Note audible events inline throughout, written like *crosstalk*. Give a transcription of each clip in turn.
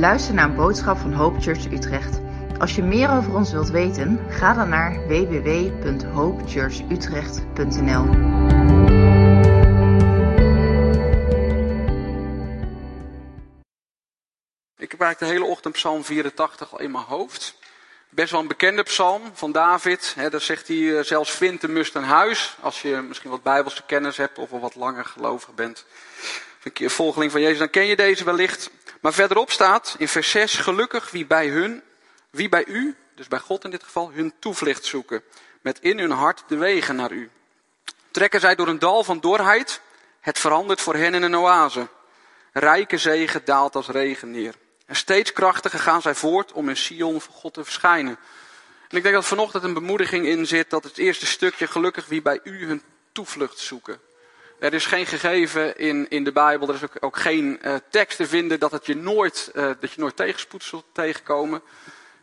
luistert naar een boodschap van Hope Church Utrecht. Als je meer over ons wilt weten, ga dan naar www.hopechurchutrecht.nl. Ik heb eigenlijk de hele ochtend Psalm 84 al in mijn hoofd. Best wel een bekende psalm van David. He, daar zegt hij eh, zelfs vindt de must een huis. Als je misschien wat bijbelse kennis hebt of al wat langer gelovig bent. Keer volgeling van Jezus, dan ken je deze wellicht. Maar verderop staat in vers 6, gelukkig wie bij hun, wie bij u, dus bij God in dit geval, hun toevlucht zoeken. Met in hun hart de wegen naar u. Trekken zij door een dal van dorheid, het verandert voor hen in een oase. Rijke zegen daalt als regen neer. En steeds krachtiger gaan zij voort om in Sion voor God te verschijnen. En ik denk dat vanochtend een bemoediging in zit dat het eerste stukje gelukkig wie bij u hun toevlucht zoeken. Er is geen gegeven in, in de Bijbel, er is ook, geen uh, tekst te vinden dat, het je nooit, uh, dat je nooit tegenspoed zult tegenkomen.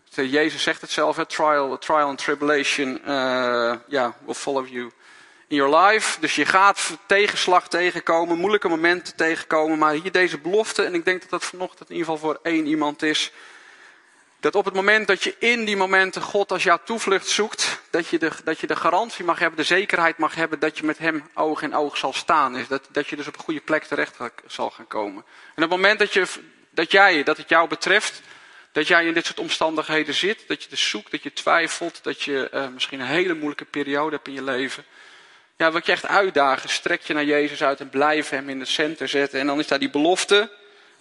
Jezus zegt het zelf, trial, trial and tribulation yeah, will follow you in your life. Dus je gaat tegenslag tegenkomen, moeilijke momenten tegenkomen. Maar hier deze belofte, en ik denk dat dat vanochtend in ieder geval voor één iemand is. Dat op het moment dat je in die momenten God als jouw toevlucht zoekt, dat je de, dat je de garantie mag hebben, de zekerheid mag hebben dat je met Hem oog in oog zal staan. Is dat, dat je dus op een goede plek terecht zal gaan komen. En op het moment dat, je, dat jij, dat het jou betreft, dat jij in dit soort omstandigheden zit, dat je dus zoekt, dat je twijfelt, dat je uh, misschien een hele moeilijke periode hebt in je leven. Ja, wat je echt uitdagen, strek je naar Jezus uit en blijf Hem in het centrum zetten. En dan is daar die belofte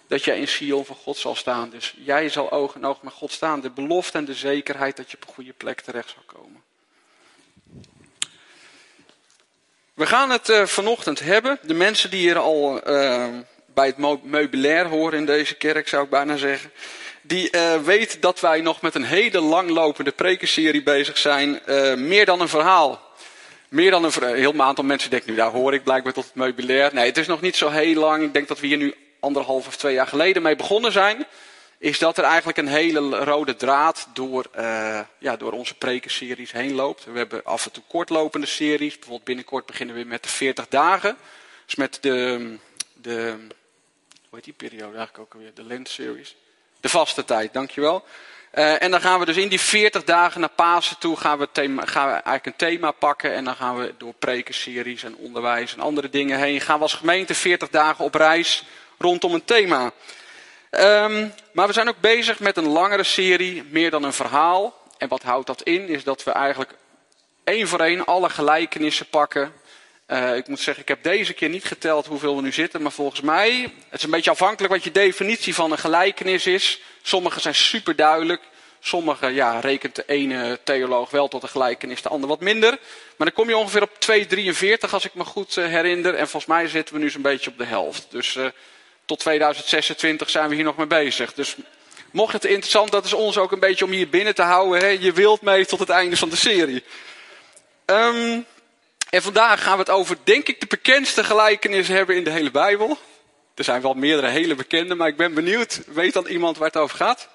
dat jij in Sion van God zal staan. Dus jij zal oog in oog met God staan. De belofte en de zekerheid dat je op een goede plek terecht zal komen. We gaan het uh, vanochtend hebben. De mensen die hier al uh, bij het meubilair horen in deze kerk, zou ik bijna zeggen. Die uh, weten dat wij nog met een hele langlopende prekenserie bezig zijn. meer dan een verhaal. Meer dan een heel aantal mensen denken nu, daar hoor ik blijkbaar tot het meubilair. Nee, het is nog niet zo heel lang. Ik denk dat we hier nu anderhalf of twee jaar geleden mee begonnen zijn. Is dat er eigenlijk een hele rode draad door, uh, ja, door onze prekenseries heen loopt. We hebben af en toe kortlopende series. Bijvoorbeeld binnenkort beginnen we met de 40 dagen. Dus met de, de hoe heet die periode eigenlijk ook alweer? De Lent series. De vaste tijd, dankjewel. Uh, en dan gaan we dus in die 40 dagen naar Pasen toe gaan we, eigenlijk een thema pakken. En dan gaan we door prekenseries en onderwijs en andere dingen heen. Gaan we als gemeente 40 dagen op reis rondom een thema. Um, maar we zijn ook bezig met een langere serie, meer dan een verhaal. En wat houdt dat in? Is dat we eigenlijk één voor één alle gelijkenissen pakken. Uh, ik moet zeggen, ik heb deze keer niet geteld hoeveel we nu zitten, maar volgens mij, het is een beetje afhankelijk wat je definitie van een gelijkenis is. Sommige zijn super duidelijk. Sommige ja, rekent de ene theoloog wel tot een gelijkenis, de ander wat minder. Maar dan kom je ongeveer op 2,43 als ik me goed uh, herinner. En volgens mij zitten we nu zo'n beetje op de helft. Dus uh, tot 2026 zijn we hier nog mee bezig. Dus mocht het interessant, dat is ons ook een beetje om hier binnen te houden. Hè? Je wilt mee tot het einde van de serie. Um, en vandaag gaan we het over, denk ik, de bekendste gelijkenis hebben in de hele Bijbel. Er zijn wel meerdere hele bekende, maar ik ben benieuwd. Weet dan iemand waar het over gaat?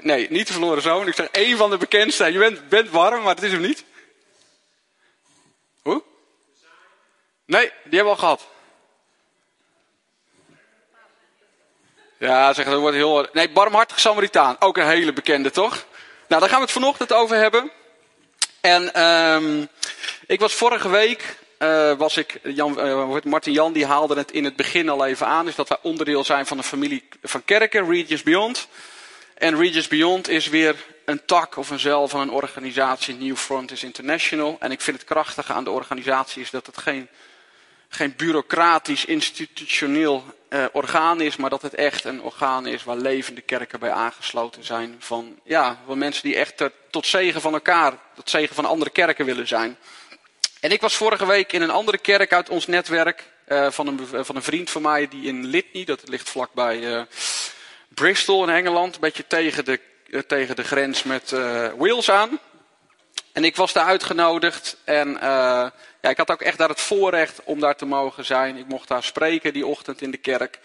Nee, niet de verloren zoon. Ik zeg één van de bekendste. Je bent, bent warm, maar het is hem niet. Hoe? Nee, die hebben we al gehad. Ja, zeg, dat wordt heel. Nee, barmhartige Samaritaan. Ook een hele bekende, toch? Nou, daar gaan we het vanochtend over hebben. En um, ik was vorige week, uh, was ik, Jan, uh, Martin Jan die haalde het in het begin al even aan, is dat wij onderdeel zijn van een familie van kerken, Regis Beyond. En Regis Beyond is weer een tak of een zeil van een organisatie, New Frontiers International. En ik vind het krachtige aan de organisatie is dat het geen, geen bureaucratisch, institutioneel uh, orgaan is, maar dat het echt een orgaan is waar levende kerken bij aangesloten zijn. Van, ja, van mensen die echt uh, tot zegen van elkaar, tot zegen van andere kerken willen zijn. En ik was vorige week in een andere kerk uit ons netwerk uh, van, een, van een vriend van mij die in Litney, dat ligt vlakbij Bristol in Engeland, een beetje tegen de, tegen de grens met Wales aan. En ik was daar uitgenodigd en ja, ik had ook echt daar het voorrecht om daar te mogen zijn. Ik mocht daar spreken die ochtend in de kerk.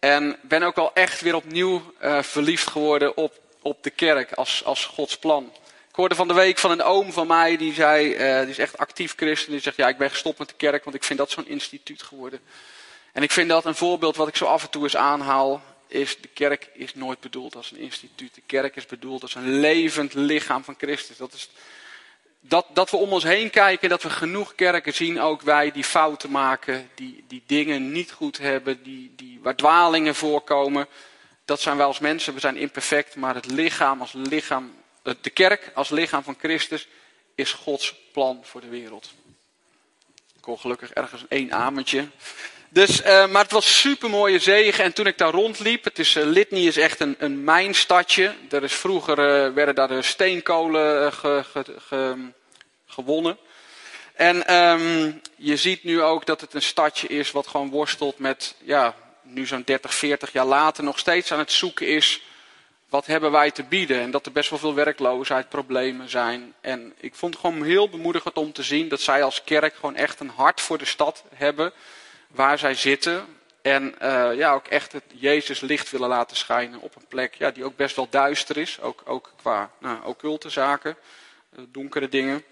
En ben ook al echt weer opnieuw uh, verliefd geworden op, op de kerk als, als Gods plan. Ik hoorde van de week van een oom van mij, die zei, uh, die is echt actief christen. Die zegt, ja, ik ben gestopt met de kerk, want ik vind dat zo'n instituut geworden. En ik vind dat een voorbeeld wat ik zo af en toe eens aanhaal, is de kerk is nooit bedoeld als een instituut. De kerk is bedoeld als een levend lichaam van Christus. Dat, is, dat, dat we om ons heen kijken, dat we genoeg kerken zien, ook wij, die fouten maken, die, die dingen niet goed hebben, die, die, waar dwalingen voorkomen. Dat zijn wij als mensen, we zijn imperfect, maar het lichaam als lichaam, de kerk als lichaam van Christus is Gods plan voor de wereld. Ik hoor gelukkig ergens een amentje. Dus, uh, maar het was super mooie zegen. En toen ik daar rondliep, het is, uh, Litny is echt een, een mijnstadje. Er is vroeger uh, werden daar de steenkolen ge, ge, ge, gewonnen. En um, je ziet nu ook dat het een stadje is wat gewoon worstelt met, ja, nu zo'n 30, 40 jaar later nog steeds aan het zoeken is. Wat hebben wij te bieden? En dat er best wel veel werkloosheid, problemen zijn. En ik vond het gewoon heel bemoedigend om te zien dat zij als kerk gewoon echt een hart voor de stad hebben waar zij zitten. En uh, ja, ook echt het Jezus licht willen laten schijnen op een plek ja, die ook best wel duister is. Ook, ook qua nou, occulte zaken, uh, donkere dingen.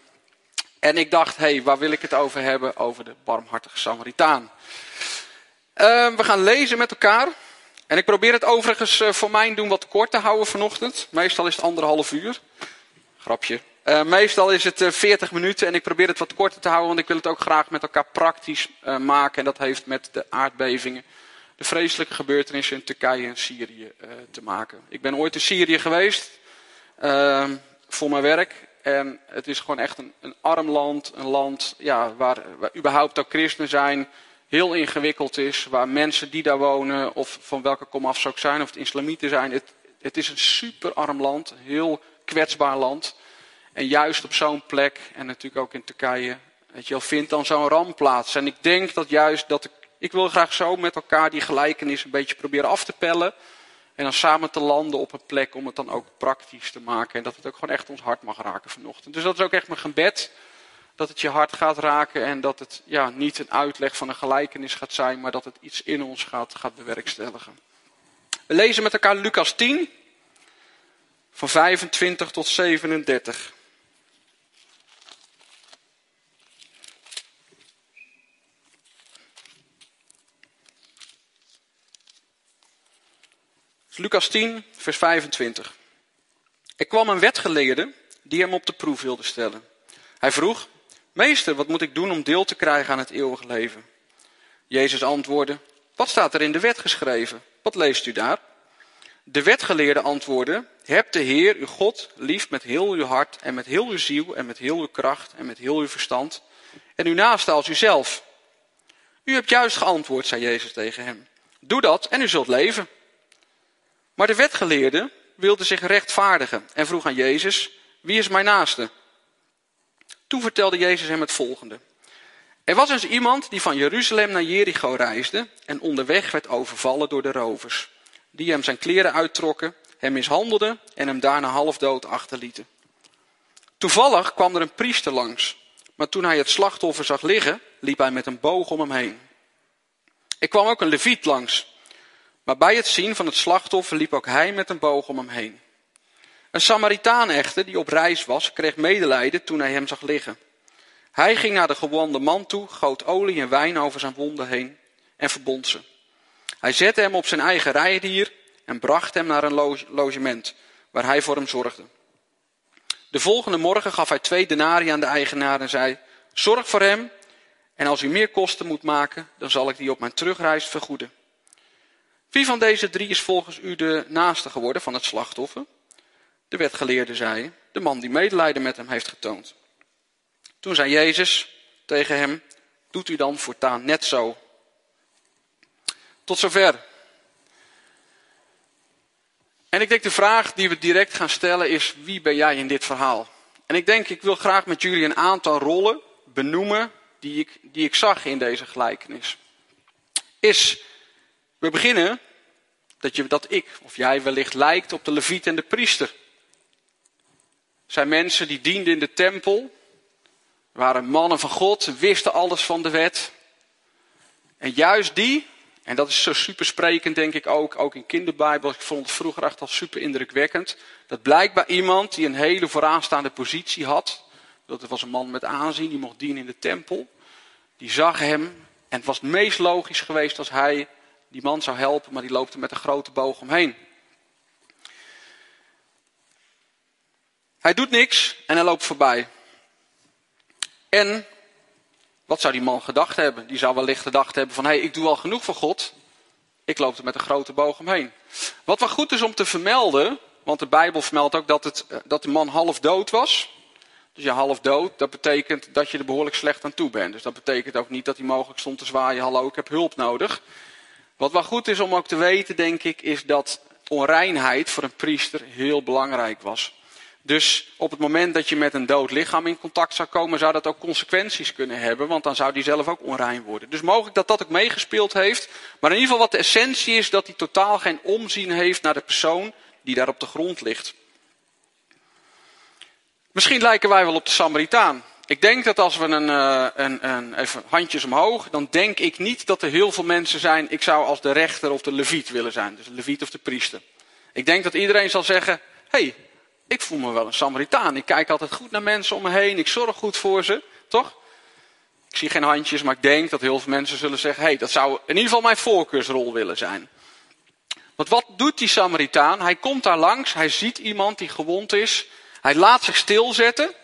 En ik dacht, hé, hey, waar wil ik het over hebben? Over de barmhartige Samaritaan. Uh, we gaan lezen met elkaar. En ik probeer het overigens voor mijn doen wat kort te houden vanochtend. Meestal is het anderhalf uur. Grapje. Uh, meestal is het uh, 40 minuten en ik probeer het wat korter te houden, want ik wil het ook graag met elkaar praktisch uh, maken. En dat heeft met de aardbevingen, de vreselijke gebeurtenissen in Turkije en Syrië te maken. Ik ben ooit in Syrië geweest ehm, voor mijn werk. En het is gewoon echt een, een arm land, een land ja, waar, überhaupt ook christenen zijn, heel ingewikkeld is. Waar mensen die daar wonen, of van welke komaf ze ook zijn, of het islamieten zijn. Het, het is een super arm land, heel kwetsbaar land. En juist op zo'n plek, en natuurlijk ook in Turkije, weet je vindt dan zo'n ramp plaats. En ik denk dat juist dat ik, ik wil graag zo met elkaar die gelijkenis een beetje proberen af te pellen. En dan samen te landen op een plek om het dan ook praktisch te maken. En dat het ook gewoon echt ons hart mag raken vanochtend. Dus dat is ook echt mijn gebed. Dat het je hart gaat raken en dat het ja, niet een uitleg van een gelijkenis gaat zijn, maar dat het iets in ons gaat, gaat bewerkstelligen. We lezen met elkaar Lucas 10, van 25 tot 37. Lucas 10, vers 25. Er kwam een wetgeleerde die hem op de proef wilde stellen. Hij vroeg, meester, wat moet ik doen om deel te krijgen aan het eeuwige leven? Jezus antwoordde, wat staat er in de wet geschreven? Wat leest u daar? De wetgeleerde antwoordde, heb de Heer, uw God, lief met heel uw hart en met heel uw ziel en met heel uw kracht en met heel uw verstand. En uw naaste als uzelf. U hebt juist geantwoord, zei Jezus tegen hem. Doe dat en u zult leven. Maar de wetgeleerde wilde zich rechtvaardigen en vroeg aan Jezus, wie is mijn naaste? Toen vertelde Jezus hem het volgende. Er was eens iemand die van Jeruzalem naar Jericho reisde en onderweg werd overvallen door de rovers, die hem zijn kleren uittrokken, hem mishandelden en hem daarna half dood achterlieten. Toevallig kwam er een priester langs, maar toen hij het slachtoffer zag liggen, liep hij met een boog om hem heen. Er kwam ook een leviet langs, maar bij het zien van het slachtoffer liep ook hij met een boog om hem heen. Een Samaritaan echter, die op reis was, kreeg medelijden toen hij hem zag liggen. Hij ging naar de gewonde man toe, goot olie en wijn over zijn wonden heen en verbond ze. Hij zette hem op zijn eigen rijdier en bracht hem naar een logement, waar hij voor hem zorgde. De volgende morgen gaf hij twee denarii aan de eigenaar en zei, zorg voor hem en als u meer kosten moet maken, dan zal ik die op mijn terugreis vergoeden. Wie van deze drie is volgens u de naaste geworden van het slachtoffer? De wetgeleerde zei, de man die medelijden met hem heeft getoond. Toen zei Jezus tegen hem, doet u dan voortaan net zo. Tot zover. En ik denk de vraag die we direct gaan stellen is, wie ben jij in dit verhaal? En ik denk, ik wil graag met jullie een aantal rollen benoemen die ik, die ik zag in deze gelijkenis. Is we beginnen dat, je, dat ik of jij wellicht lijkt op de leviet en de priester. zijn mensen die dienden in de tempel, waren mannen van God, wisten alles van de wet. En juist die, en dat is zo super sprekend denk ik ook, ook in kinderbijbel, ik vond het vroeger echt al super indrukwekkend, dat blijkbaar iemand die een hele vooraanstaande positie had, dat was een man met aanzien, die mocht dienen in de tempel, die zag hem En het was het meest logisch geweest als hij die man zou helpen, maar die loopt er met een grote boog omheen. Hij doet niks en hij loopt voorbij. En wat zou die man gedacht hebben? Die zou wellicht gedacht hebben van, hé, hey, ik doe al genoeg voor God. Ik loop er met een grote boog omheen. Wat wel goed is om te vermelden, want de Bijbel vermeldt ook dat, het, eh, dat de man half dood was. Dus ja, half dood, dat betekent dat je er behoorlijk slecht aan toe bent. Dus dat betekent ook niet dat hij mogelijk stond te zwaaien, hallo, ik heb hulp nodig. Wat wel goed is om ook te weten, denk ik, is dat onreinheid voor een priester heel belangrijk was. Dus op het moment dat je met een dood lichaam in contact zou komen, zou dat ook consequenties kunnen hebben, want dan zou die zelf ook onrein worden. Dus mogelijk dat dat ook meegespeeld heeft, maar in ieder geval wat de essentie is, dat hij totaal geen omzien heeft naar de persoon die daar op de grond ligt. Misschien lijken wij wel op de Samaritaan. Ik denk dat als we een, eh, een, even handjes omhoog, dan denk ik niet dat er heel veel mensen zijn. Ik zou als de rechter of de leviet willen zijn, dus de leviet of de priester. Ik denk dat iedereen zal zeggen: hey, ik voel me wel een Samaritaan. Ik kijk altijd goed naar mensen om me heen. Ik zorg goed voor ze. Toch? Ik zie geen handjes, maar ik denk dat heel veel mensen zullen zeggen: hey, dat zou in ieder geval mijn voorkeursrol willen zijn. Want wat doet die Samaritaan? Hij komt daar langs, hij ziet iemand die gewond is. Hij laat zich stilzetten.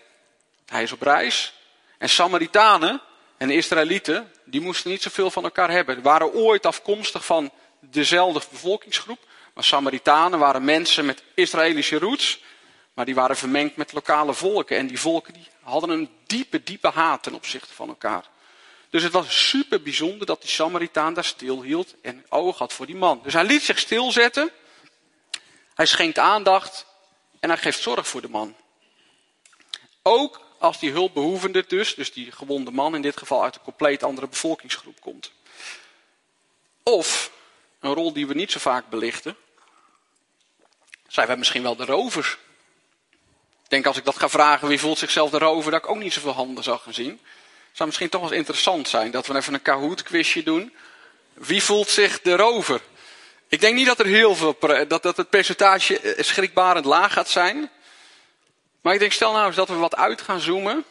Hij is op reis. En Samaritanen en Israëlieten, die moesten niet zoveel van elkaar hebben. Ze waren ooit afkomstig van dezelfde bevolkingsgroep. Maar Samaritanen waren mensen met Israëlische roots. Maar die waren vermengd met lokale volken. En die volken die hadden een diepe, diepe haat ten opzichte van elkaar. Dus het was super bijzonder dat die Samaritaan daar stilhield en oog had voor die man. Dus hij liet zich stilzetten. Hij schenkt aandacht en hij geeft zorg voor de man. Ook als die hulpbehoevende dus, dus die gewonde man in dit geval uit een compleet andere bevolkingsgroep komt. Of, een rol die we niet zo vaak belichten, zijn wij misschien wel de rovers ik denk als ik dat ga vragen, wie voelt zichzelf de rover, dat ik ook niet zoveel handen zou gaan zien. Zou misschien toch wel interessant zijn dat we even een Kahoot quizje doen. Wie voelt zich de rover? Ik denk niet dat er heel veel, dat, dat het percentage eh, schrikbarend laag gaat zijn. Maar ik denk, stel nou eens dat we wat uit gaan zoomen.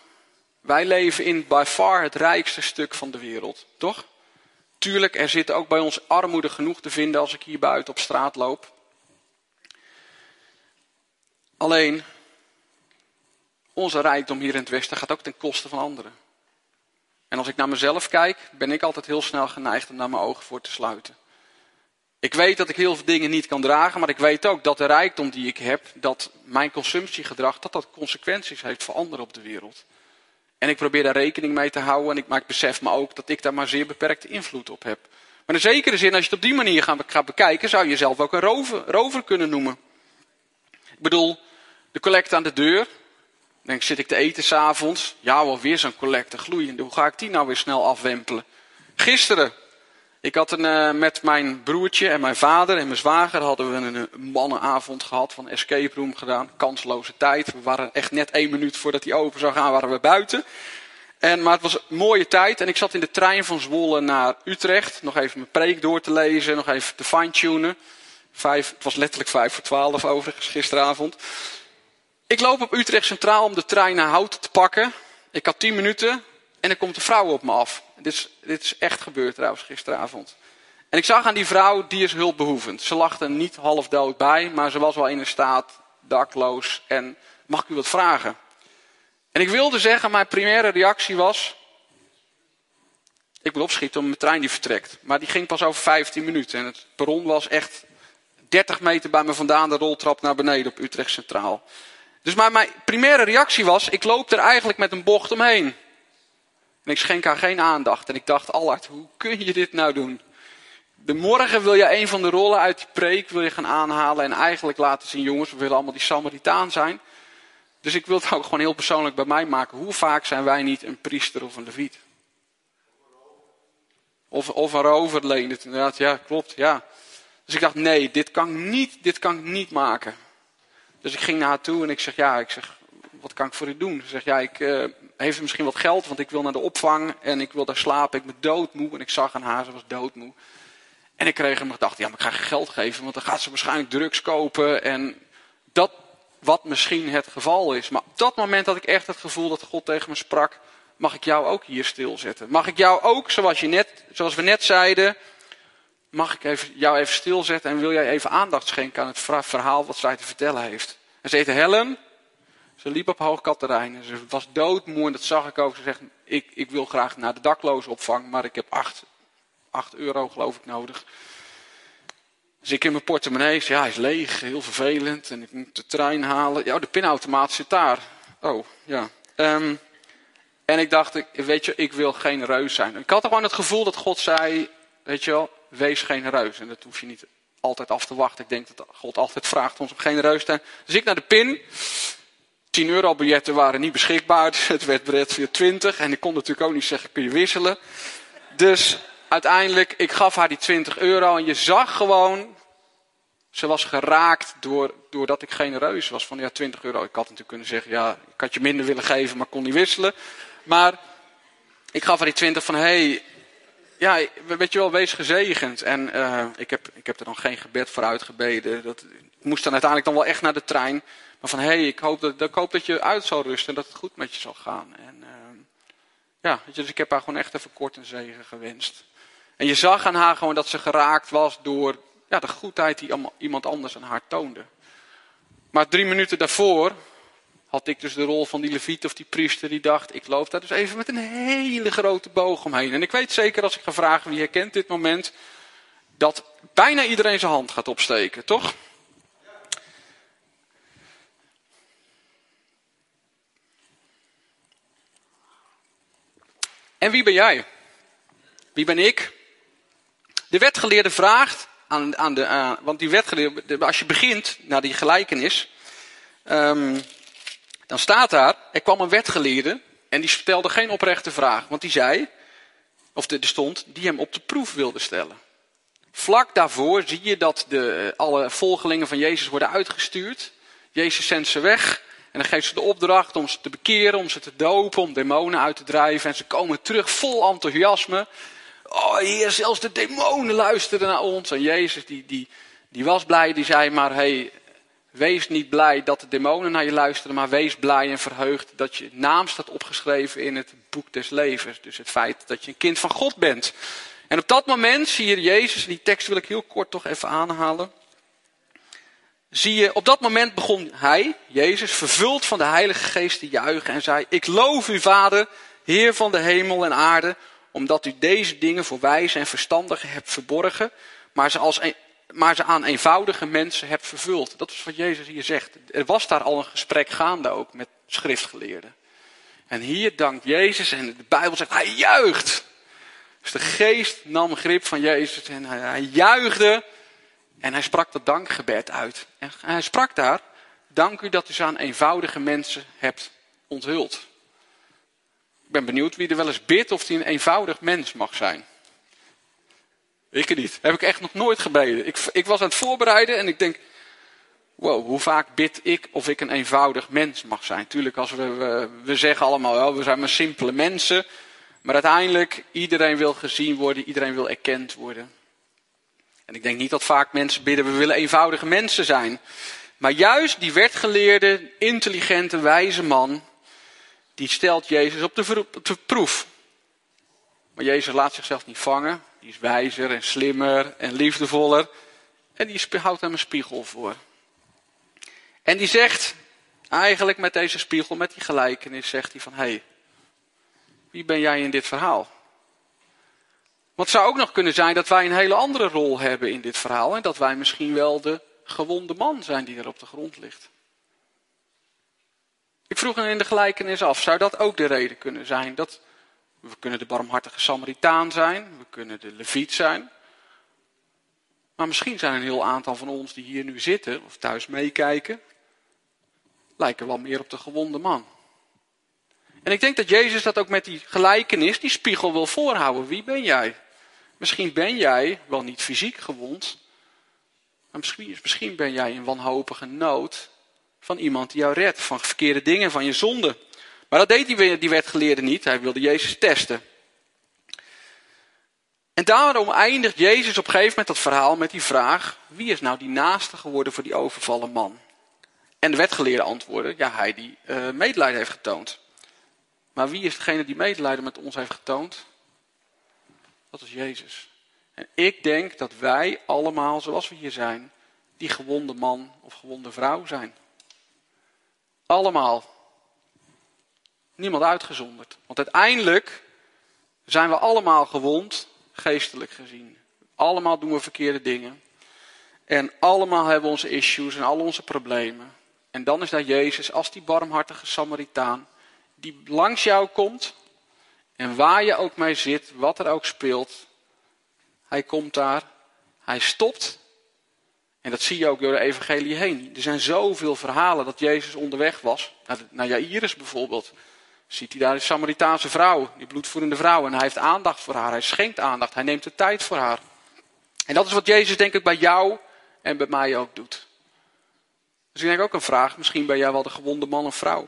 Wij leven in by far het rijkste stuk van de wereld, toch? Tuurlijk, er zit ook bij ons armoede genoeg te vinden als ik hier buiten op straat loop. Alleen, onze rijkdom hier in het Westen gaat ook ten koste van anderen. En als ik naar mezelf kijk, ben ik altijd heel snel geneigd om daar mijn ogen voor te sluiten. Ik weet dat ik heel veel dingen niet kan dragen, maar ik weet ook dat de rijkdom die ik heb, dat mijn consumptiegedrag, dat dat consequenties heeft voor anderen op de wereld. En ik probeer daar rekening mee te houden, en ik, maar ik besef me ook dat ik daar maar zeer beperkte invloed op heb. Maar in zekere zin, als je het op die manier gaat bekijken, zou je jezelf ook een rover, rover kunnen noemen. Ik bedoel, de collecte aan de deur, dan zit ik te eten s'avonds. Ja, wel weer zo'n collecte gloeiende. Hoe ga ik die nou weer snel afwempelen? Gisteren, ik had een, uh, met mijn broertje en mijn vader en mijn zwager hadden we een, een mannenavond gehad van escape room gedaan. Kansloze tijd. We waren echt net één minuut voordat die open zou gaan, waren we buiten. En, maar het was een mooie tijd en ik zat in de trein van Zwolle naar Utrecht. Nog even mijn preek door te lezen, nog even te fine-tunen. Vijf, het was letterlijk vijf voor twaalf overigens gisteravond. Ik loop op Utrecht Centraal om de trein naar Houten te pakken. Ik had tien minuten en er komt een vrouw op me af. Dit is, dit is echt gebeurd trouwens gisteravond. En ik zag aan die vrouw, die is hulpbehoevend. Ze lag er niet half dood bij, maar ze was wel in een staat dakloos. En mag ik u wat vragen? En ik wilde zeggen, mijn primaire reactie was... Ik moet opschieten om mijn trein die vertrekt. Maar die ging pas over 15 minuten. En het perron was echt 30 meter bij me vandaan, de roltrap naar beneden op Utrecht Centraal. Dus maar mijn primaire reactie was, ik loop er eigenlijk met een bocht omheen. En ik schenk haar geen aandacht. En ik dacht, Allard, hoe kun je dit nou doen? De morgen wil je een van de rollen uit die preek wil je gaan aanhalen. En eigenlijk laten zien, jongens, we willen allemaal die Samaritaan zijn. Dus ik wil het ook gewoon heel persoonlijk bij mij maken. Hoe vaak zijn wij niet een priester of een leviet? Of, of een het inderdaad. Ja, klopt, ja. Dus ik dacht, nee, dit kan niet, dit kan ik niet maken. Dus ik ging naar haar toe en ik zeg, ja, ik zeg, wat kan ik voor u doen? Ze zegt, ja, ik uh, heeft misschien wat geld, want ik wil naar de opvang en ik wil daar slapen. Ik ben doodmoe en ik zag aan haar, ze was doodmoe. En ik kreeg hem gedacht, ja, maar ik ga geen geld geven, want dan gaat ze waarschijnlijk drugs kopen. En dat wat misschien het geval is. Maar op dat moment had ik echt het gevoel dat God tegen me sprak, mag ik jou ook hier stilzetten? Mag ik jou ook, zoals, je net, zoals we net zeiden, mag ik even, jou even stilzetten en wil jij even aandacht schenken aan het verhaal wat zij te vertellen heeft? En ze heette Helen. Ze liep op Hoog Katerijn. Ze was doodmoe en dat zag ik ook. Ze zegt, ik, ik wil graag naar de daklozenopvang, maar ik heb acht, acht euro geloof ik nodig. Dus ik in mijn portemonnee, ja hij is leeg, heel vervelend. En ik moet de trein halen. Ja, de pinautomaat zit daar. Oh, ja. Um, en ik dacht, weet je, ik wil geen reus zijn. Ik had gewoon het gevoel dat God zei, weet je wel, wees geen reus. En dat hoef je niet altijd af te wachten. Ik denk dat God altijd vraagt ons om geen reus te zijn. Dus ik naar de pin. 10 euro biljetten waren niet beschikbaar. *laughs* Het werd bered via 20. En ik kon natuurlijk ook niet zeggen, kun je wisselen. Dus uiteindelijk, ik gaf haar die 20 euro. En je zag gewoon, ze was geraakt door, doordat ik geen reus was. Van ja, 20 euro. Ik had natuurlijk kunnen zeggen, ja, ik had je minder willen geven, maar kon niet wisselen. Maar ik gaf haar die 20 van, hé, hey, ja, weet je wel, wees gezegend. En uh, ik, heb, ik heb er dan geen gebed voor uitgebeden. Dat, ik moest dan uiteindelijk dan wel echt naar de trein. Maar van, hé, hey, ik, hoop dat, ik hoop dat je uit zal rusten en dat het goed met je zal gaan. En uh, ja, weet je, dus ik heb haar gewoon echt even kort een zegen gewenst. En je zag aan haar gewoon dat ze geraakt was door ja, de goedheid die iemand anders aan haar toonde. Maar drie minuten daarvoor had ik dus de rol van die leviet of die priester die dacht, ik loop daar dus even met een hele grote boog omheen. En ik weet zeker als ik ga vragen wie herkent dit moment, dat bijna iedereen zijn hand gaat opsteken, toch? En wie ben jij? Wie ben ik? De wetgeleerde vraagt aan, aan de, uh, want die wetgeleerde, als je begint naar die gelijkenis, um, dan staat daar, er kwam een wetgeleerde en die stelde geen oprechte vraag. Want die zei, of er stond, die hem op de proef wilde stellen. Vlak daarvoor zie je dat de, alle volgelingen van Jezus worden uitgestuurd. Jezus zendt ze weg en dan geeft ze de opdracht om ze te bekeren, om ze te dopen, om demonen uit te drijven. En ze komen terug vol enthousiasme. Oh heer, zelfs de demonen luisterden naar ons. En Jezus die, die, die was blij, die zei maar, hey, Wees niet blij dat de demonen naar je luisteren, maar wees blij en verheugd dat je naam staat opgeschreven in het boek des levens. Dus het feit dat je een kind van God bent. En op dat moment zie je Jezus, die tekst wil ik heel kort toch even aanhalen. Zie je, op dat moment begon hij, Jezus, vervuld van de Heilige Geest te juichen en zei, ik loof u Vader, Heer van de hemel en aarde, omdat u deze dingen voor wijze en verstandigen hebt verborgen, maar ze als maar ze aan eenvoudige mensen hebt vervuld. Dat is wat Jezus hier zegt. Er was daar al een gesprek gaande ook met schriftgeleerden. En hier dankt Jezus en de Bijbel zegt, hij juicht. Dus de geest nam grip van Jezus en hij, hij juichte en hij sprak dat dankgebed uit. En hij sprak daar, dank u dat u ze aan eenvoudige mensen hebt onthuld. Ik ben benieuwd wie er wel eens bidt of hij een eenvoudig mens mag zijn. Ik niet. Heb ik echt nog nooit gebeden. Ik, ik was aan het voorbereiden en ik denk, wow, hoe vaak bid ik of ik een eenvoudig mens mag zijn? Tuurlijk, als we, we, zeggen allemaal wel, we zijn maar simpele mensen. Maar uiteindelijk, iedereen wil gezien worden, iedereen wil erkend worden. En ik denk niet dat vaak mensen bidden, we willen eenvoudige mensen zijn. Maar juist die wetgeleerde, intelligente, wijze man, die stelt Jezus op de proef. Maar Jezus laat zichzelf niet vangen. Die is wijzer en slimmer en liefdevoller. En die houdt hem een spiegel voor. En die zegt, eigenlijk met deze spiegel, met die gelijkenis, zegt hij van, hé, hey, wie ben jij in dit verhaal? Want het zou ook nog kunnen zijn dat wij een hele andere rol hebben in dit verhaal. En dat wij misschien wel de gewonde man zijn die er op de grond ligt. Ik vroeg hem in de gelijkenis af, zou dat ook de reden kunnen zijn dat we kunnen de barmhartige Samaritaan zijn, we kunnen de Leviet zijn. Maar misschien zijn een heel aantal van ons die hier nu zitten of thuis meekijken, lijken wel meer op de gewonde man. En ik denk dat Jezus dat ook met die gelijkenis, die spiegel wil voorhouden. Wie ben jij? Misschien ben jij wel niet fysiek gewond, maar misschien, misschien ben jij in wanhopige nood van iemand die jou redt, van verkeerde dingen, van je zonde. Maar dat deed die, die wetgeleerde niet. Hij wilde Jezus testen. En daarom eindigt Jezus op een gegeven moment dat verhaal met die vraag: wie is nou die naaste geworden voor die overvallen man? En de wetgeleerde antwoordde: ja, hij die uh, medelijden heeft getoond. Maar wie is degene die medelijden met ons heeft getoond? Dat is Jezus. En ik denk dat wij allemaal, zoals we hier zijn, die gewonde man of gewonde vrouw zijn. Allemaal. Niemand uitgezonderd. Want uiteindelijk zijn we allemaal gewond, geestelijk gezien. Allemaal doen we verkeerde dingen. En allemaal hebben we onze issues en al onze problemen. En dan is daar Jezus als die barmhartige Samaritaan, die langs jou komt en waar je ook mee zit, wat er ook speelt. Hij komt daar, hij stopt. En dat zie je ook door de evangelie heen. Er zijn zoveel verhalen dat Jezus onderweg was. Naar Jairus bijvoorbeeld. Ziet hij daar een Samaritaanse vrouw, die bloedvoerende vrouw. En hij heeft aandacht voor haar. Hij schenkt aandacht. Hij neemt de tijd voor haar. En dat is wat Jezus denk ik bij jou en bij mij ook doet. Dus ik denk ook een vraag. Misschien ben jij wel de gewonde man of vrouw.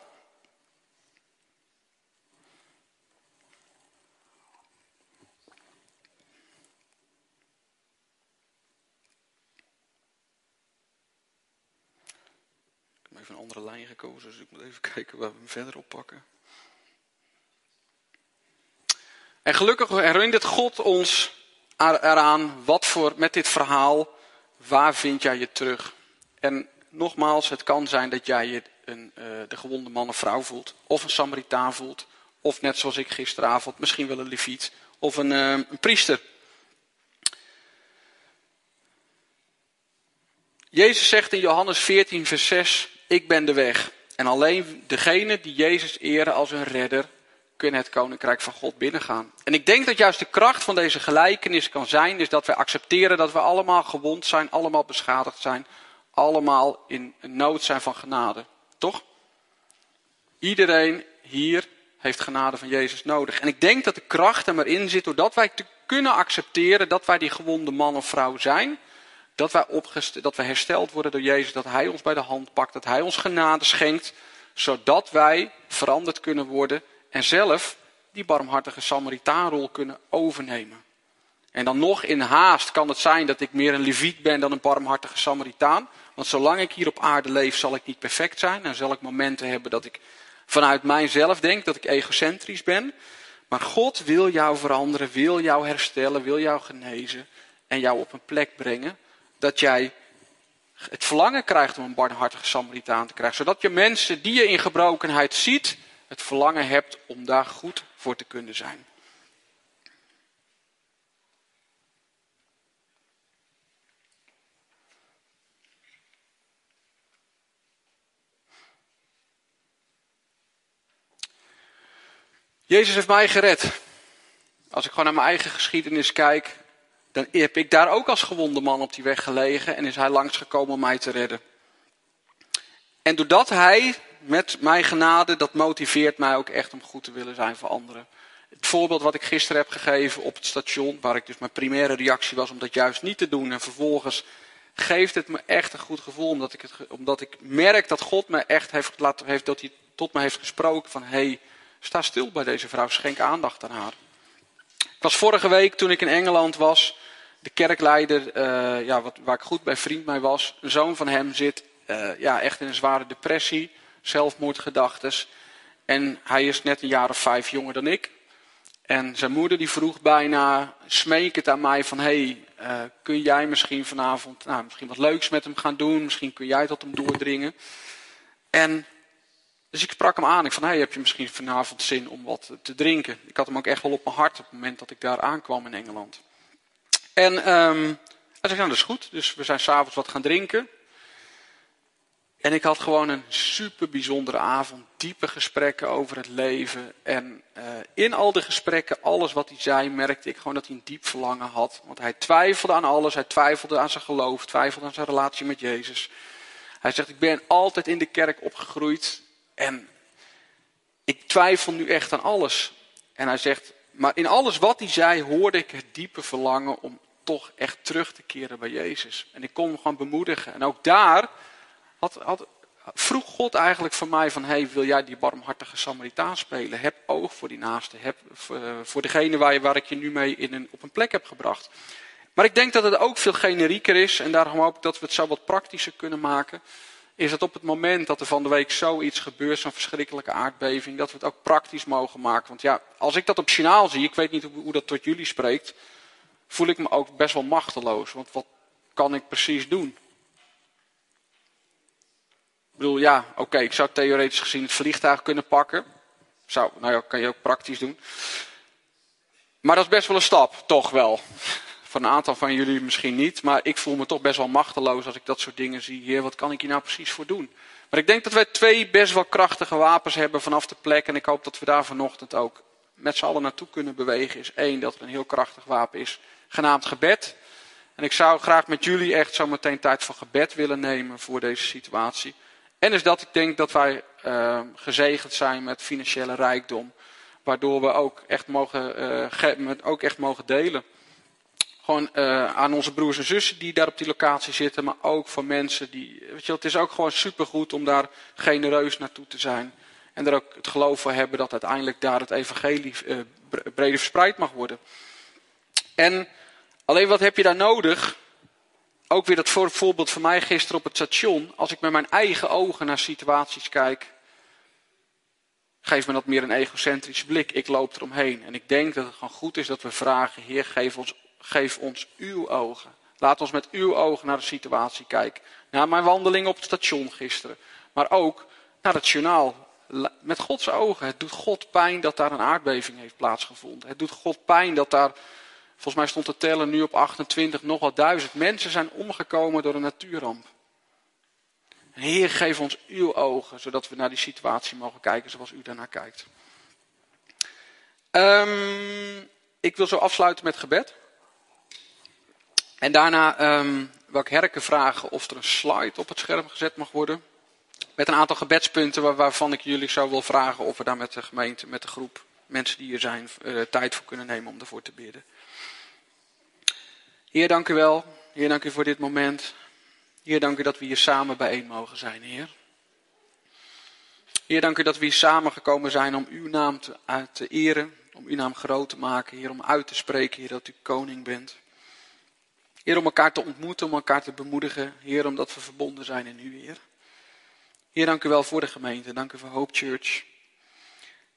Ik heb even een andere lijn gekozen, dus ik moet even kijken waar we hem verder oppakken. En gelukkig herinnert God ons eraan wat voor, met dit verhaal, waar vind jij je terug? En nogmaals, het kan zijn dat jij je een, uh, de gewonde man of vrouw voelt, of een Samaritaan voelt, of net zoals ik gisteravond, misschien wel een leviet, of een, uh, een priester. Jezus zegt in Johannes 14, vers 6, ik ben de weg. En alleen degene die Jezus eren als een redder, kunnen het koninkrijk van God binnengaan. En ik denk dat juist de kracht van deze gelijkenis kan zijn, is dat wij accepteren dat we allemaal gewond zijn, allemaal beschadigd zijn, allemaal in nood zijn van genade. Toch? Iedereen hier heeft genade van Jezus nodig. En ik denk dat de kracht er maar in zit, doordat wij te kunnen accepteren dat wij die gewonde man of vrouw zijn, dat wij, dat wij hersteld worden door Jezus, dat Hij ons bij de hand pakt, dat Hij ons genade schenkt, zodat wij veranderd kunnen worden en zelf die barmhartige Samaritaanrol kunnen overnemen. En dan nog in haast kan het zijn dat ik meer een leviet ben dan een barmhartige Samaritaan. Want zolang ik hier op aarde leef, zal ik niet perfect zijn. En zal ik momenten hebben dat ik vanuit mijzelf denk dat ik egocentrisch ben. Maar God wil jou veranderen, wil jou herstellen, wil jou genezen. En jou op een plek brengen dat jij het verlangen krijgt om een barmhartige Samaritaan te krijgen. Zodat je mensen die je in gebrokenheid ziet, het verlangen hebt om daar goed voor te kunnen zijn. Jezus heeft mij gered. Als ik gewoon naar mijn eigen geschiedenis kijk, dan heb ik daar ook als gewonde man op die weg gelegen en is hij langsgekomen om mij te redden. En doordat hij met mijn genade, dat motiveert mij ook echt om goed te willen zijn voor anderen. Het voorbeeld wat ik gisteren heb gegeven op het station, waar ik dus mijn primaire reactie was om dat juist niet te doen. En vervolgens geeft het me echt een goed gevoel, omdat ik, het, omdat ik merk dat God me echt heeft, laten, heeft, dat hij tot me heeft gesproken van, hé, hey, sta stil bij deze vrouw, schenk aandacht aan haar. Ik was vorige week, toen ik in Engeland was, de kerkleider, uh, ja, wat, waar ik goed bij vriend mee was, een zoon van hem zit uh, ja, echt in een zware depressie zelfmoordgedachtes. En hij is net een jaar of vijf jonger dan ik. En zijn moeder die vroeg bijna smekend aan mij van... hey, uh, kun jij misschien vanavond nou, misschien wat leuks met hem gaan doen? Misschien kun jij tot hem doordringen. En dus ik sprak hem aan. Ik van, hey, heb je misschien vanavond zin om wat te drinken? Ik had hem ook echt wel op mijn hart op het moment dat ik daar aankwam in Engeland. En um, hij zei, nou dat is goed. Dus we zijn s'avonds wat gaan drinken. En ik had gewoon een super bijzondere avond, diepe gesprekken over het leven. En uh, in al de gesprekken, alles wat hij zei, merkte ik gewoon dat hij een diep verlangen had. Want hij twijfelde aan alles, hij twijfelde aan zijn geloof, twijfelde aan zijn relatie met Jezus. Hij zegt, ik ben altijd in de kerk opgegroeid en ik twijfel nu echt aan alles. En hij zegt, maar in alles wat hij zei, hoorde ik het diepe verlangen om toch echt terug te keren bij Jezus. En ik kon hem gewoon bemoedigen. En ook daar had, vroeg God eigenlijk van mij van, hey, wil jij die barmhartige Samaritaan spelen? Heb oog voor die naaste, heb uh, voor degene waar, ik je nu mee in een, op een plek heb gebracht. Maar ik denk dat het ook veel generieker is en daarom hoop ik dat we het zo wat praktischer kunnen maken. is dat op het moment dat er van de week zoiets gebeurt, zo'n verschrikkelijke aardbeving, dat we het ook praktisch mogen maken. Want ja, als ik dat op journaal zie, ik weet niet hoe dat tot jullie spreekt, voel ik me ook best wel machteloos. Want wat kan ik precies doen? Ik bedoel, ja, oké, ik zou theoretisch gezien het vliegtuig kunnen pakken. Zou, nou ja, kan je ook praktisch doen. Maar dat is best wel een stap, toch wel. Voor een aantal van jullie misschien niet, maar ik voel me toch best wel machteloos als ik dat soort dingen zie. Wat kan ik hier nou precies voor doen? Maar ik denk dat wij twee best wel krachtige wapens hebben vanaf de plek. En ik hoop dat we daar vanochtend ook met z'n allen naartoe kunnen bewegen. Is één, dat er een heel krachtig wapen is, genaamd gebed. En ik zou graag met jullie echt zo meteen tijd voor gebed willen nemen voor deze situatie. En is dat ik denk dat wij uh, gezegend zijn met financiële rijkdom. Waardoor we ook echt mogen, uh, ook echt mogen delen. Gewoon uh, aan onze broers en zussen die daar op die locatie zitten. Maar ook voor mensen die. Weet je, het is ook gewoon supergoed om daar genereus naartoe te zijn. En er ook het geloof voor hebben dat uiteindelijk daar het evangelie breder verspreid mag worden. En alleen wat heb je daar nodig? Ook weer dat voorbeeld van mij gisteren op het station. Als ik met mijn eigen ogen naar situaties kijk, geeft me dat meer een egocentrische blik. Ik loop eromheen. En ik denk dat het gewoon goed is dat we vragen, Heer, geef ons, geef ons uw ogen. Laat ons met uw ogen naar de situatie kijken. Naar mijn wandeling op het station gisteren. Maar ook naar het journaal. Met Gods ogen. Het doet God pijn dat daar een aardbeving heeft plaatsgevonden. Het doet God pijn dat daar Volgens mij stond de tellen nu op 28, nogal duizend mensen zijn omgekomen door een natuurramp. Heer, geef ons uw ogen, zodat we naar die situatie mogen kijken zoals u daarnaar kijkt. Um, ik wil zo afsluiten met gebed. En daarna um, wil ik Herken vragen of er een slide op het scherm gezet mag worden. Met een aantal gebedspunten waarvan ik jullie zou wil vragen of we daar met de gemeente, met de groep mensen die hier zijn, uh, tijd voor kunnen nemen om ervoor te bidden. Heer, dank u wel. Heer, dank u voor dit moment. Heer, dank u dat we hier samen bijeen mogen zijn, Heer. Heer, dank u dat we hier samen gekomen zijn om uw naam te, te eren, om uw naam groot te maken, Heer, om uit te spreken, Heer, dat u koning bent. Heer, om elkaar te ontmoeten, om elkaar te bemoedigen, Heer, omdat we verbonden zijn in u, Heer. Heer, dank u wel voor de gemeente, dank u voor Hope Church.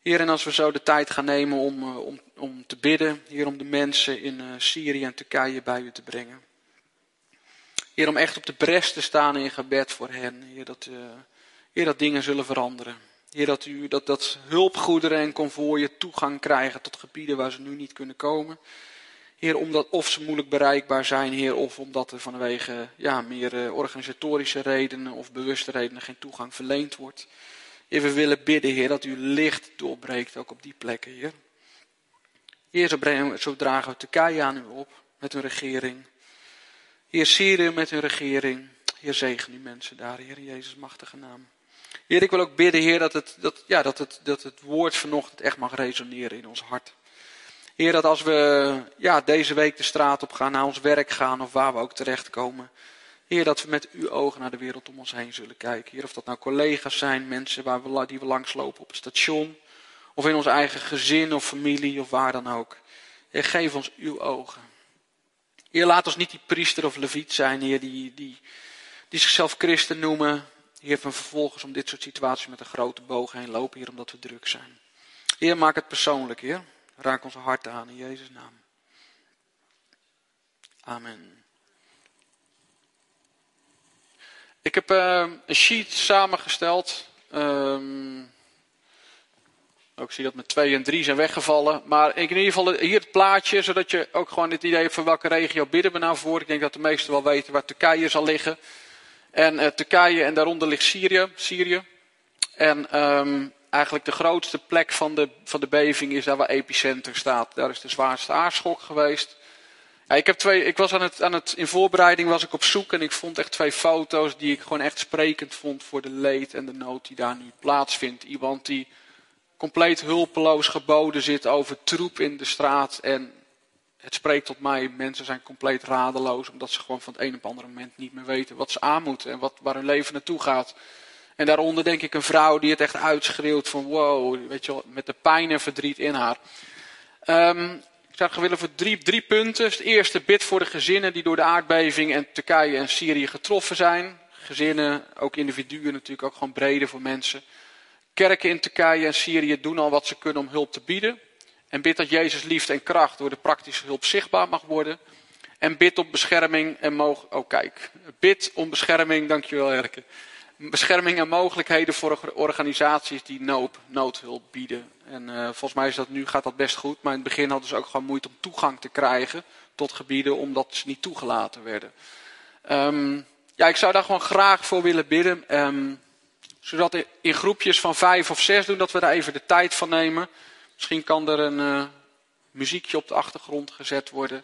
Heer, en als we zo de tijd gaan nemen om, eh, om, om te bidden, Heer, om de mensen in uh, Syrië en Turkije bij u te brengen. Heer, om echt op de bres te staan in gebed voor hen. Heer, dat, uh, heer, dat dingen zullen veranderen. Heer, dat, u, dat, dat hulpgoederen en konvooien toegang krijgen tot gebieden waar ze nu niet kunnen komen. Heer, omdat of ze moeilijk bereikbaar zijn, Heer, of omdat er vanwege ja, meer organisatorische redenen of bewuste redenen geen toegang verleend wordt. Heer, we willen bidden, Heer, dat u licht doorbreekt ook op die plekken, Heer. Heer, zo, dragen we Turkije aan u op met hun regering. Heer, Syrië met hun regering. Heer, zegen die mensen daar, Heer, in Jezus' machtige naam. Heer, ik wil ook bidden, Heer, dat het, dat, ja, dat het, dat het woord vanochtend echt mag resoneren in ons hart. Heer, dat als we ja, deze week de straat op gaan, naar ons werk gaan of waar we ook terechtkomen. Heer, dat we met uw ogen naar de wereld om ons heen zullen kijken. Heer, of dat nou collega's zijn, mensen waar we, die we langslopen op het station. Of in ons eigen gezin of familie of waar dan ook. Heer, geef ons uw ogen. Heer, laat ons niet die priester of leviet zijn, Heer, die, die, die zichzelf christen noemen. Heer, van vervolgens om dit soort situaties met een grote boog heen lopen, Heer, omdat we druk zijn. Heer, maak het persoonlijk, Heer. Raak onze harten aan in Jezus' naam. Amen. Ik heb uh, een sheet samengesteld. Um, ik zie dat met 2 en 3 zijn weggevallen. Maar in ieder geval hier het plaatje, zodat je ook gewoon het idee hebt van welke regio bidden we nou voor. Ik denk dat de meesten wel weten waar Turkije zal liggen. En uh, Turkije en daaronder ligt Syrië. Syrië. En um, eigenlijk de grootste plek van de, van de beving is daar waar epicenter staat. Daar is de zwaarste aardschok geweest. Ja, ik, heb twee, ik was aan het, aan het, in voorbereiding was ik op zoek en ik vond echt twee foto's die ik gewoon echt sprekend vond voor de leed en de nood die daar nu plaatsvindt. Iemand die compleet hulpeloos geboden zit over troep in de straat en het spreekt tot mij. Mensen zijn compleet radeloos omdat ze gewoon van het een op het andere moment niet meer weten wat ze aan moeten en wat, waar hun leven naartoe gaat. En daaronder denk ik een vrouw die het echt uitschreeuwt van wow, weet je wel, met de pijn en verdriet in haar. Um, zou graag willen voor drie, drie punten. Het eerste, bid voor de gezinnen die door de aardbeving en Turkije en Syrië getroffen zijn. gezinnen, ook individuen natuurlijk, ook gewoon breder voor mensen. Kerken in Turkije en Syrië doen al wat ze kunnen om hulp te bieden. En bid dat Jezus liefde en kracht door de praktische hulp zichtbaar mag worden. En bid op bescherming en mogelijk. Oh, kijk. Bid om bescherming, dankjewel Erke. Bescherming en mogelijkheden voor organisaties die nood, noodhulp bieden. En uh, volgens mij is dat nu, gaat dat best goed. Maar in het begin hadden ze ook gewoon moeite om toegang te krijgen tot gebieden, omdat ze niet toegelaten werden. Um, ja, ik zou daar gewoon graag voor willen bidden. Um, zodat in groepjes van vijf of zes doen, dat we daar even de tijd van nemen. Misschien kan er een uh, muziekje op de achtergrond gezet worden.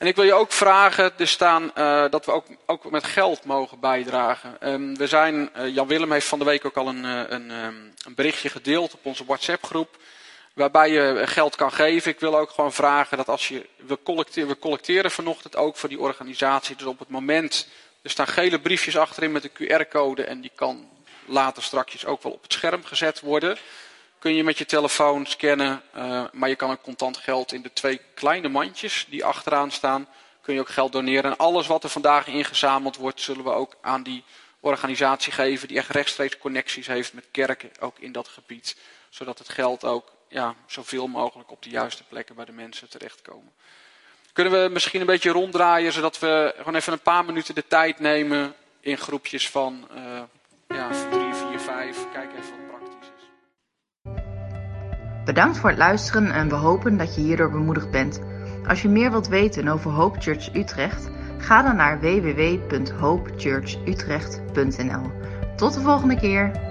En ik wil je ook vragen, er staan uh, dat we ook, ook met geld mogen bijdragen. Um, we zijn, uh, Jan Willem heeft van de week ook al een, een, een berichtje gedeeld op onze WhatsApp groep. Waarbij je geld kan geven. Ik wil ook gewoon vragen dat als je, we collecteren, we collecteren vanochtend ook voor die organisatie. Dus op het moment, er staan gele briefjes achterin met een QR-code en die kan later straks ook wel op het scherm gezet worden. Kun je met je telefoon scannen, uh, maar je kan ook contant geld in de twee kleine mandjes die achteraan staan. Kun je ook geld doneren. En alles wat er vandaag ingezameld wordt, zullen we ook aan die organisatie geven die echt rechtstreeks connecties heeft met kerken, ook in dat gebied. Zodat het geld ook ja, zoveel mogelijk op de juiste plekken bij de mensen terechtkomen. Kunnen we misschien een beetje ronddraaien, zodat we gewoon even een paar minuten de tijd nemen in groepjes van uh, ja, drie, vier, vijf. Kijk Bedankt voor het luisteren en we hopen dat je hierdoor bemoedigd bent. Als je meer wilt weten over Hope Church Utrecht, ga dan naar www.hopechurchutrecht.nl. Tot de volgende keer.